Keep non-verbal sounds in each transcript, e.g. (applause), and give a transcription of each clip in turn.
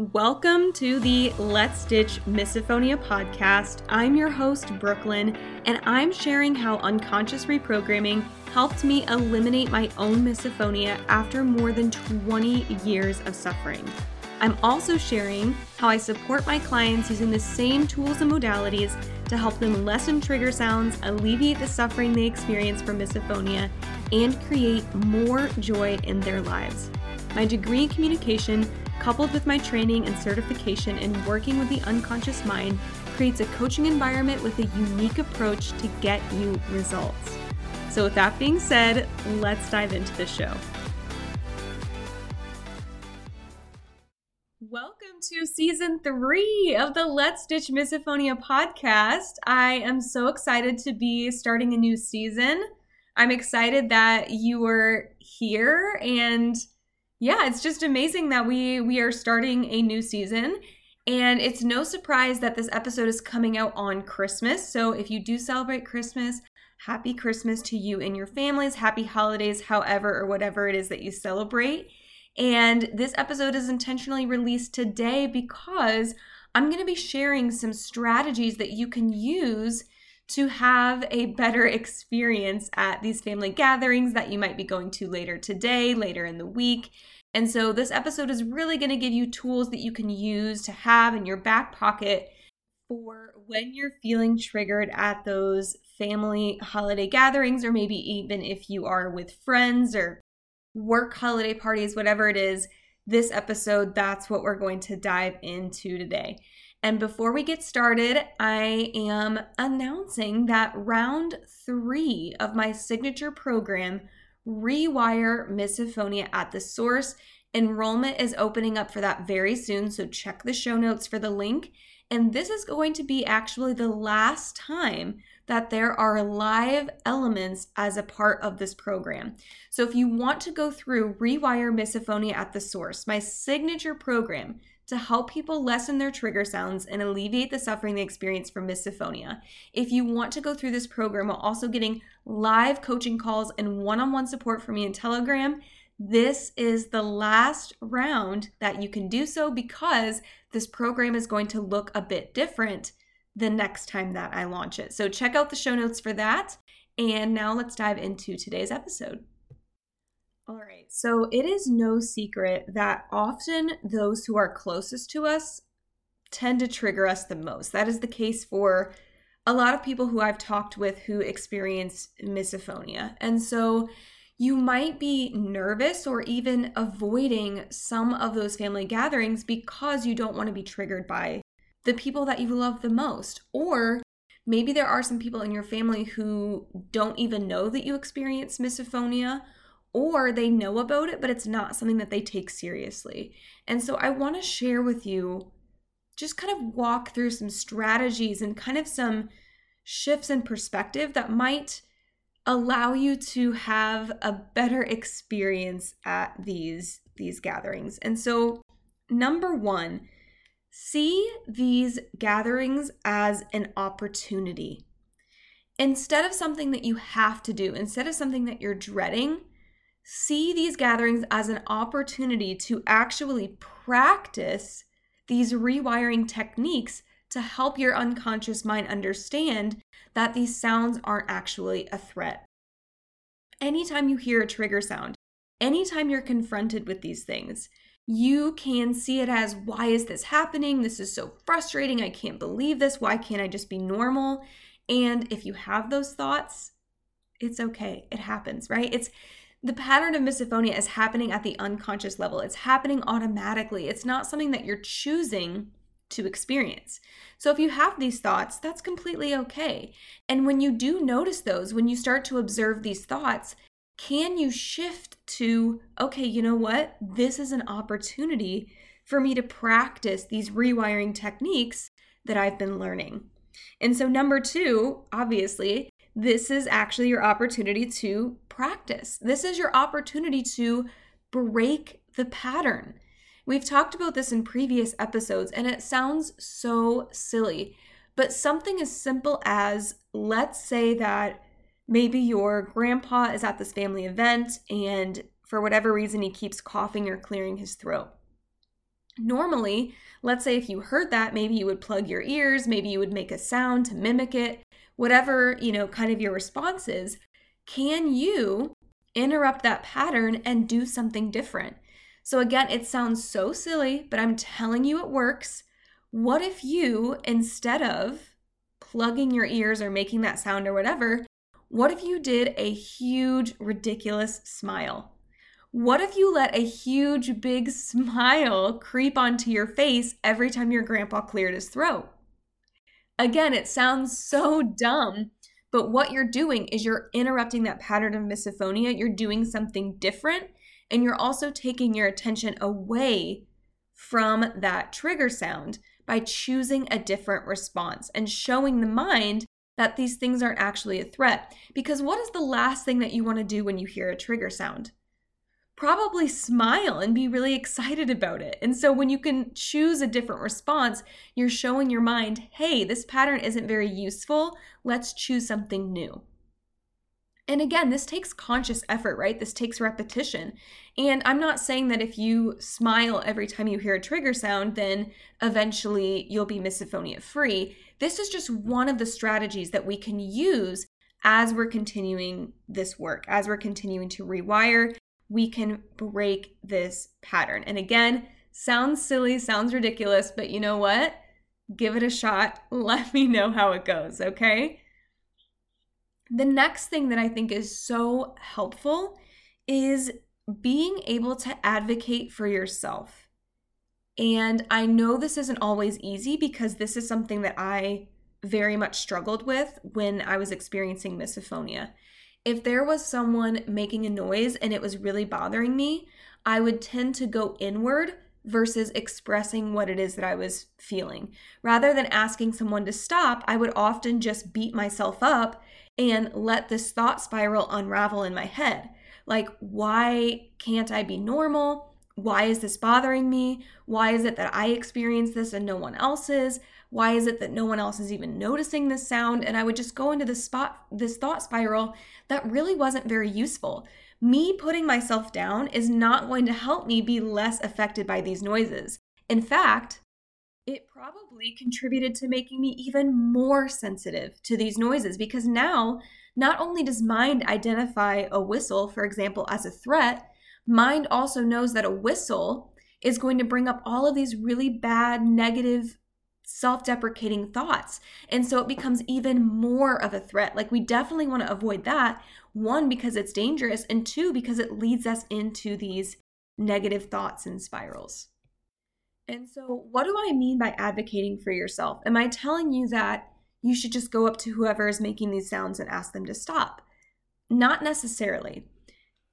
Welcome to the Let's Ditch Misophonia podcast. I'm your host, Brooklyn, and I'm sharing how unconscious reprogramming helped me eliminate my own misophonia after more than 20 years of suffering. I'm also sharing how I support my clients using the same tools and modalities to help them lessen trigger sounds, alleviate the suffering they experience from misophonia, and create more joy in their lives. My degree in communication coupled with my training and certification in working with the unconscious mind, creates a coaching environment with a unique approach to get you results. So, with that being said, let's dive into the show. Welcome to season three of the Let's Ditch Misophonia podcast. I am so excited to be starting a new season. I'm excited that you are here and yeah, it's just amazing that we we are starting a new season. And it's no surprise that this episode is coming out on Christmas. So if you do celebrate Christmas, happy Christmas to you and your families, happy holidays, however or whatever it is that you celebrate. And this episode is intentionally released today because I'm going to be sharing some strategies that you can use to have a better experience at these family gatherings that you might be going to later today, later in the week. And so, this episode is really going to give you tools that you can use to have in your back pocket for when you're feeling triggered at those family holiday gatherings, or maybe even if you are with friends or work holiday parties, whatever it is. This episode, that's what we're going to dive into today. And before we get started, I am announcing that round three of my signature program Rewire Misophonia at the Source. Enrollment is opening up for that very soon, so check the show notes for the link. And this is going to be actually the last time that there are live elements as a part of this program. So if you want to go through Rewire Misophonia at the Source, my signature program, to help people lessen their trigger sounds and alleviate the suffering they experience from misophonia. If you want to go through this program while also getting live coaching calls and one on one support from me in Telegram, this is the last round that you can do so because this program is going to look a bit different the next time that I launch it. So check out the show notes for that. And now let's dive into today's episode. All right. So it is no secret that often those who are closest to us tend to trigger us the most. That is the case for a lot of people who I've talked with who experience misophonia. And so you might be nervous or even avoiding some of those family gatherings because you don't want to be triggered by the people that you love the most. Or maybe there are some people in your family who don't even know that you experience misophonia or they know about it, but it's not something that they take seriously. And so I want to share with you, just kind of walk through some strategies and kind of some shifts in perspective that might allow you to have a better experience at these these gatherings. And so number 1, see these gatherings as an opportunity. Instead of something that you have to do, instead of something that you're dreading, see these gatherings as an opportunity to actually practice these rewiring techniques to help your unconscious mind understand that these sounds aren't actually a threat. Anytime you hear a trigger sound, anytime you're confronted with these things, you can see it as why is this happening? This is so frustrating. I can't believe this. Why can't I just be normal? And if you have those thoughts, it's okay. It happens, right? It's the pattern of misophonia is happening at the unconscious level. It's happening automatically. It's not something that you're choosing to experience. So if you have these thoughts, that's completely okay. And when you do notice those, when you start to observe these thoughts, can you shift to, okay, you know what? This is an opportunity for me to practice these rewiring techniques that I've been learning. And so, number two, obviously, this is actually your opportunity to practice. This is your opportunity to break the pattern. We've talked about this in previous episodes, and it sounds so silly, but something as simple as let's say that maybe your grandpa is at this family event, and for whatever reason, he keeps coughing or clearing his throat. Normally, let's say if you heard that, maybe you would plug your ears, maybe you would make a sound to mimic it, whatever, you know, kind of your response is. Can you interrupt that pattern and do something different? So, again, it sounds so silly, but I'm telling you it works. What if you, instead of plugging your ears or making that sound or whatever, what if you did a huge, ridiculous smile? What if you let a huge, big (laughs) smile creep onto your face every time your grandpa cleared his throat? Again, it sounds so dumb, but what you're doing is you're interrupting that pattern of misophonia. You're doing something different, and you're also taking your attention away from that trigger sound by choosing a different response and showing the mind that these things aren't actually a threat. Because what is the last thing that you want to do when you hear a trigger sound? Probably smile and be really excited about it. And so when you can choose a different response, you're showing your mind, hey, this pattern isn't very useful. Let's choose something new. And again, this takes conscious effort, right? This takes repetition. And I'm not saying that if you smile every time you hear a trigger sound, then eventually you'll be misophonia free. This is just one of the strategies that we can use as we're continuing this work, as we're continuing to rewire. We can break this pattern. And again, sounds silly, sounds ridiculous, but you know what? Give it a shot. (laughs) Let me know how it goes, okay? The next thing that I think is so helpful is being able to advocate for yourself. And I know this isn't always easy because this is something that I very much struggled with when I was experiencing misophonia. If there was someone making a noise and it was really bothering me, I would tend to go inward versus expressing what it is that I was feeling. Rather than asking someone to stop, I would often just beat myself up and let this thought spiral unravel in my head. Like, why can't I be normal? Why is this bothering me? Why is it that I experience this and no one else is? Why is it that no one else is even noticing this sound? And I would just go into this spot this thought spiral that really wasn't very useful. Me putting myself down is not going to help me be less affected by these noises. In fact, it probably contributed to making me even more sensitive to these noises because now not only does mind identify a whistle, for example, as a threat, mind also knows that a whistle is going to bring up all of these really bad, negative, self deprecating thoughts. And so it becomes even more of a threat. Like, we definitely want to avoid that. One, because it's dangerous, and two, because it leads us into these negative thoughts and spirals. And so, what do I mean by advocating for yourself? Am I telling you that you should just go up to whoever is making these sounds and ask them to stop? Not necessarily.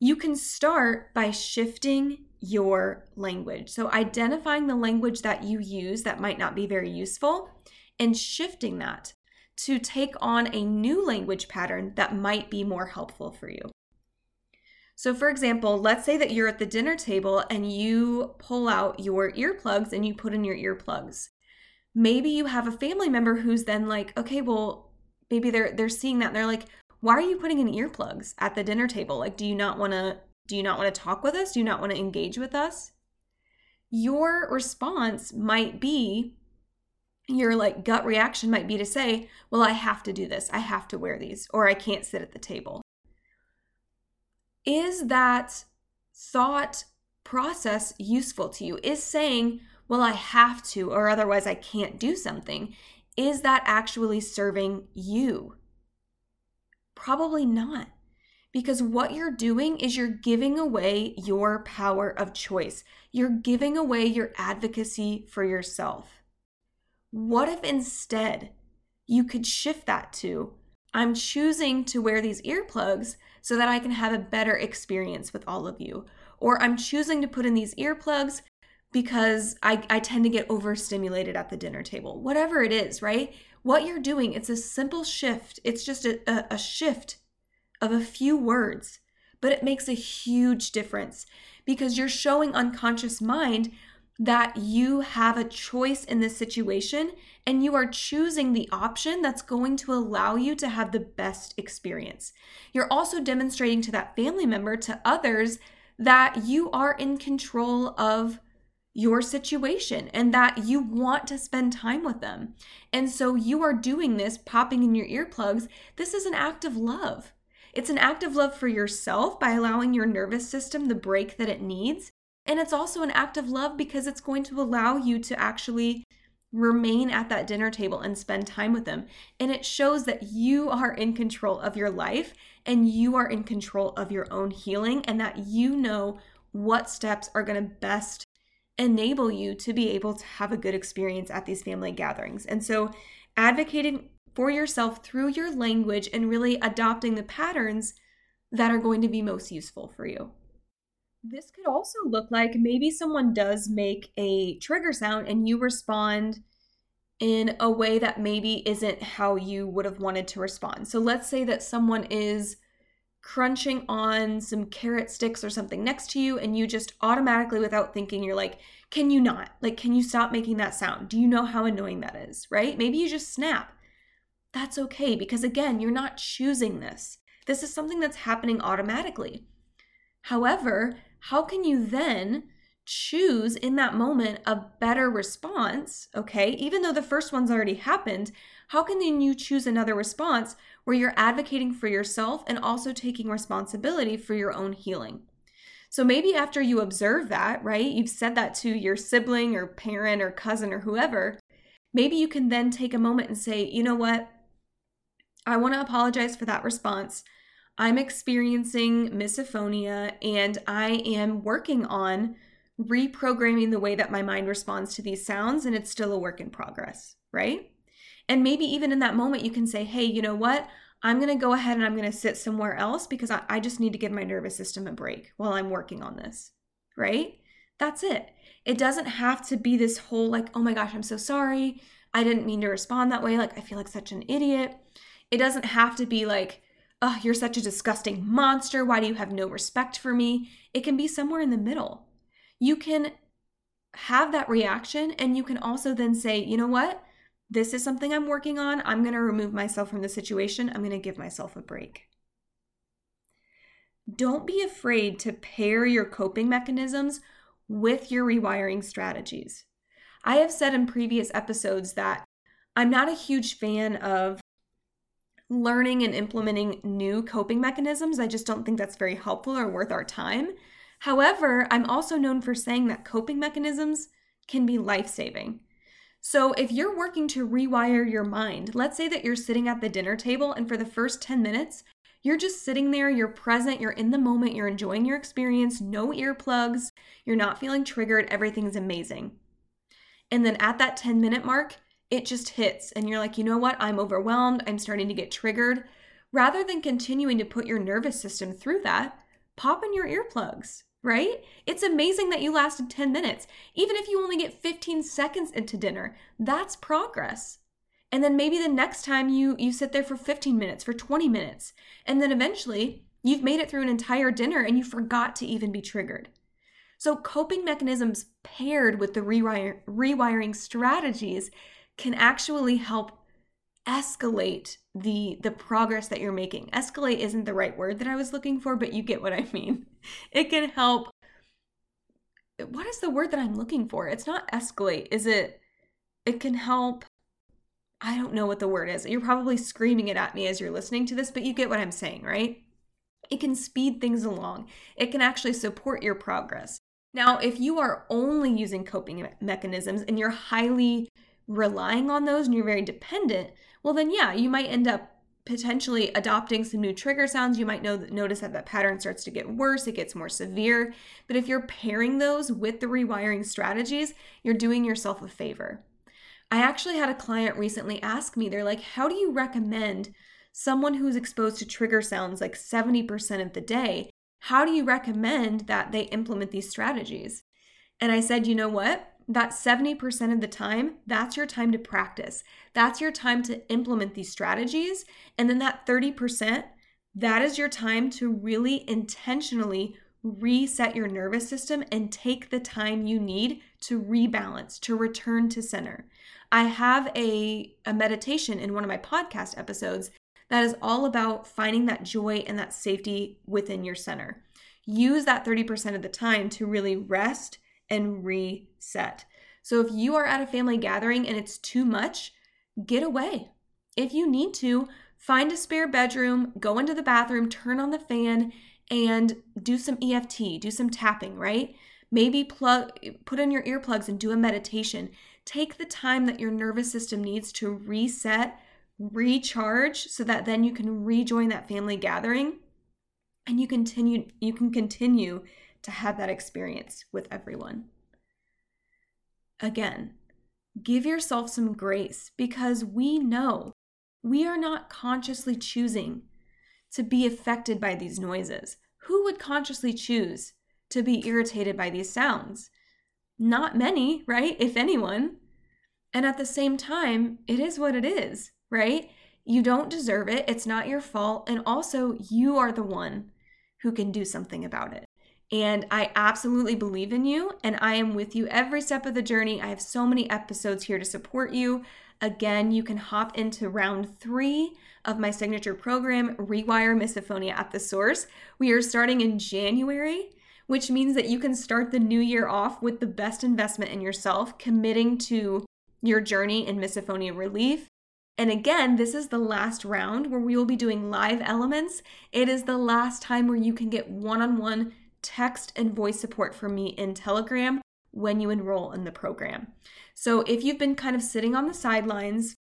You can start by shifting your language. So, identifying the language that you use that might not be very useful and shifting that to take on a new language pattern that might be more helpful for you. So, for example, let's say that you're at the dinner table and you pull out your earplugs and you put in your earplugs. Maybe you have a family member who's then like, okay, well, maybe they're they're seeing that and they're like, why are you putting in earplugs at the dinner table? Like, do you not want to do you not want to talk with us? Do you not want to engage with us? Your response might be your like gut reaction might be to say, well, I have to do this. I have to wear these or I can't sit at the table is that thought process useful to you? Is saying, well, I have to, or otherwise I can't do something, is that actually serving you? Probably not. Because what you're doing is you're giving away your power of choice. You're giving away your advocacy for yourself. What if instead you could shift that to, I'm choosing to wear these earplugs so that I can have a better experience with all of you. Or I'm choosing to put in these earplugs because I, I tend to get overstimulated at the dinner table. Whatever it is, right? What you're doing, it's a simple shift. It's just a, a, a shift of a few words, but it makes a huge difference because you're showing unconscious mind that you have a choice in this situation and you are choosing the option that's going to allow you to have the best experience. You're also demonstrating to that family member, to others, that you are in control of your situation and that you want to spend time with them. And so you are doing this, popping in your earplugs. This is an act of love. It's an act of love for yourself by allowing your nervous system the break that it needs. And it's also an act of love because it's going to allow you to actually remain at that dinner table and spend time with them. And it shows that you are in control of your life and you are in control of your own healing and that you know what steps are going to best enable you to be able to have a good experience at these family gatherings. And so, advocating for yourself through your language and really adopting the patterns that are going to be most useful for you. This could also look like maybe someone does make a trigger sound and you respond in a way that maybe isn't how you would have wanted to respond. So let's say that someone is crunching on some carrot sticks or something next to you and you just automatically without thinking you're like can you not? Like can you stop making that sound? Do you know how annoying that is? Right? Maybe you just snap that's okay because again you're not choosing this this is something that's happening automatically however how can you then choose in that moment a better response okay even though the first one's already happened how can then you choose another response where you're advocating for yourself and also taking responsibility for your own healing? So maybe after you observe that, right, you've said that to your sibling or parent or cousin or whoever, maybe you can then take a moment and say, you know what? I want to apologize for that response. I'm experiencing misophonia and I am working on reprogramming the way that my mind responds to these sounds, and it's still a work in progress, right? And maybe even in that moment, you can say, hey, you know what? I'm going to go ahead and I'm going to sit somewhere else because I, I just need to give my nervous system a break while I'm working on this, right? That's it. It doesn't have to be this whole, like, oh my gosh, I'm so sorry. I didn't mean to respond that way. Like, I feel like such an idiot. It doesn't have to be like, oh, you're such a disgusting monster. Why do you have no respect for me? It can be somewhere in the middle. You can have that reaction and you can also then say, you know what? This is something I'm working on. I'm going to remove myself from the situation. I'm going to give myself a break. Don't be afraid to pair your coping mechanisms with your rewiring strategies. I have said in previous episodes that I'm not a huge fan of learning and implementing new coping mechanisms. I just don't think that's very helpful or worth our time. However, I'm also known for saying that coping mechanisms can be life saving. So, if you're working to rewire your mind, let's say that you're sitting at the dinner table and for the first 10 minutes, you're just sitting there, you're present, you're in the moment, you're enjoying your experience, no earplugs, you're not feeling triggered, everything's amazing. And then at that 10 minute mark, it just hits, and you're like, you know what? I'm overwhelmed, I'm starting to get triggered. Rather than continuing to put your nervous system through that, pop in your earplugs right? It's amazing that you lasted 10 minutes. Even if you only get 15 seconds into dinner, that's progress. And then maybe the next time you you sit there for 15 minutes, for 20 minutes, and then eventually you've made it through an entire dinner and you forgot to even be triggered. So coping mechanisms paired with the rewiring strategies can actually help escalate the the progress that you're making. Escalate isn't the right word that I was looking for, but you get what I (laughs) mean. It can help what is the word that I'm looking for? It's not escalate. Is it it can help I don't know what the word is. You're probably screaming it at me as you're listening to this, but you get what I'm saying, right? It can speed things along. It can actually support your progress. Now, if you are only using coping mechanisms and you're highly relying on those and you're very dependent, well, then yeah, you might end up potentially adopting some new trigger sounds. You might know notice that that pattern starts to get worse, it gets more severe. But if you're pairing those with the rewiring strategies, you're doing yourself a favor. I actually had a client recently ask me, they're like, how do you recommend someone who's exposed to trigger sounds like 70% of the day? How do you recommend that they implement these strategies? And I said, you know what? That 70% of the time, that's your time to practice. That's your time to implement these strategies. And then that 30%, that is your time to really intentionally reset your nervous system and take the time you need to rebalance, to return to center. I have a, a meditation in one of my podcast episodes that is all about finding that joy and that safety within your center. Use that 30% of the time to really rest and reset. So if you are at a family gathering and it's too much, get away. If you need to, find a spare bedroom, go into the bathroom, turn on the fan, and do some EFT, do some tapping, right? Maybe plug put in your earplugs and do a meditation. Take the time that your nervous system needs to reset, recharge so that then you can rejoin that family gathering and you continue you can continue to have that experience with everyone. Again, give yourself some grace because we know we are not consciously choosing to be affected by these noises. Who would consciously choose to be irritated by these sounds? Not many, right? If anyone. And at the same time, it is what it is, right? You don't deserve it. It's not your fault. And also, you are the one who can do something about it. And I absolutely believe in you, and I am with you every step of the journey. I have so many episodes here to support you. Again, you can hop into round three of my signature program, Rewire Misophonia at the Source. We are starting in January, which means that you can start the new year off with the best investment in yourself, committing to your journey in misophonia relief. And again, this is the last round where we will be doing live elements. It is the last time where you can get one on one text and voice support from me in Telegram when you enroll in the program. So if you've been kind of sitting on the sidelines,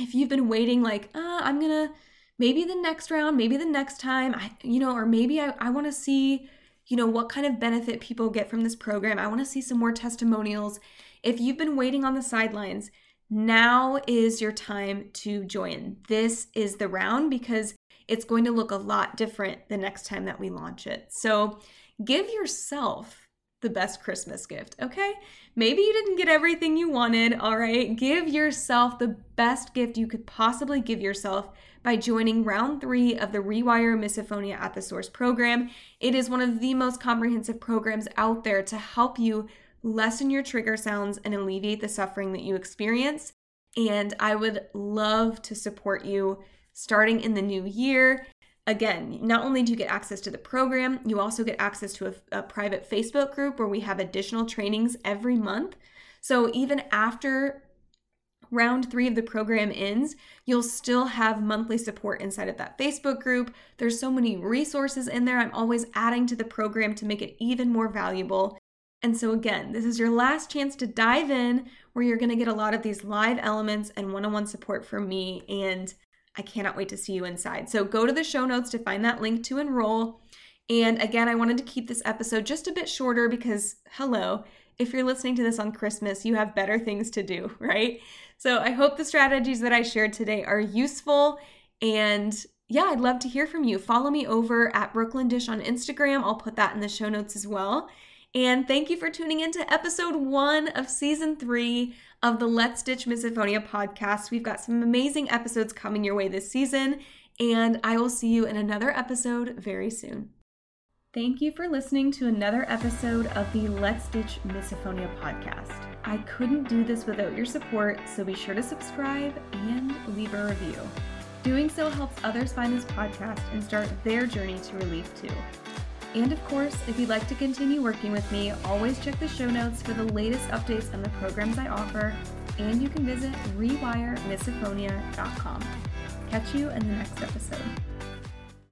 if you've been waiting, like, uh, I'm gonna maybe the next round, maybe the next time, I, you know, or maybe I, I wanna see, you know, what kind of benefit people get from this program. I wanna see some more testimonials. If you've been waiting on the sidelines, now is your time to join. This is the round because it's going to look a lot different the next time that we launch it. So give yourself the best Christmas gift, okay? Maybe you didn't get everything you wanted, all right? Give yourself the best gift you could possibly give yourself by joining round three of the Rewire Misophonia at the Source program. It is one of the most comprehensive programs out there to help you lessen your trigger sounds and alleviate the suffering that you experience. And I would love to support you starting in the new year again, not only do you get access to the program, you also get access to a, a, private Facebook group where we have additional trainings every month. So even after round three of the program ends, you'll still have monthly support inside of that Facebook group. There's so many resources in there. I'm always adding to the program to make it even more valuable. And so, again, this is your last chance to dive in where you're going to get a lot of these live elements and one on one support from me. And I cannot wait to see you inside. So go to the show notes to find that link to enroll. And again, I wanted to keep this episode just a bit shorter because, hello, if you're listening to this on Christmas, you have better things to do, (laughs) right? So I hope the strategies that I shared today are useful. And yeah, I'd love to hear from you. Follow me over at Brooklyn Disch on Instagram. I'll put that in the show notes as well. And thank you for tuning in to episode one of season three of the Let's Ditch Misophonia podcast. We've got some amazing episodes coming your way this season, and I will see you in another episode very soon. Thank you for listening to another episode of the Let's Ditch Misophonia podcast. I couldn't do this without your support, so be sure to subscribe and leave a review. Doing so helps others find this podcast and start their journey to relief too. And of course, if you'd like to continue working with me, always check the show notes for the latest updates on the programs I offer, and you can visit rewiremisophonia.com. Catch you in the next episode.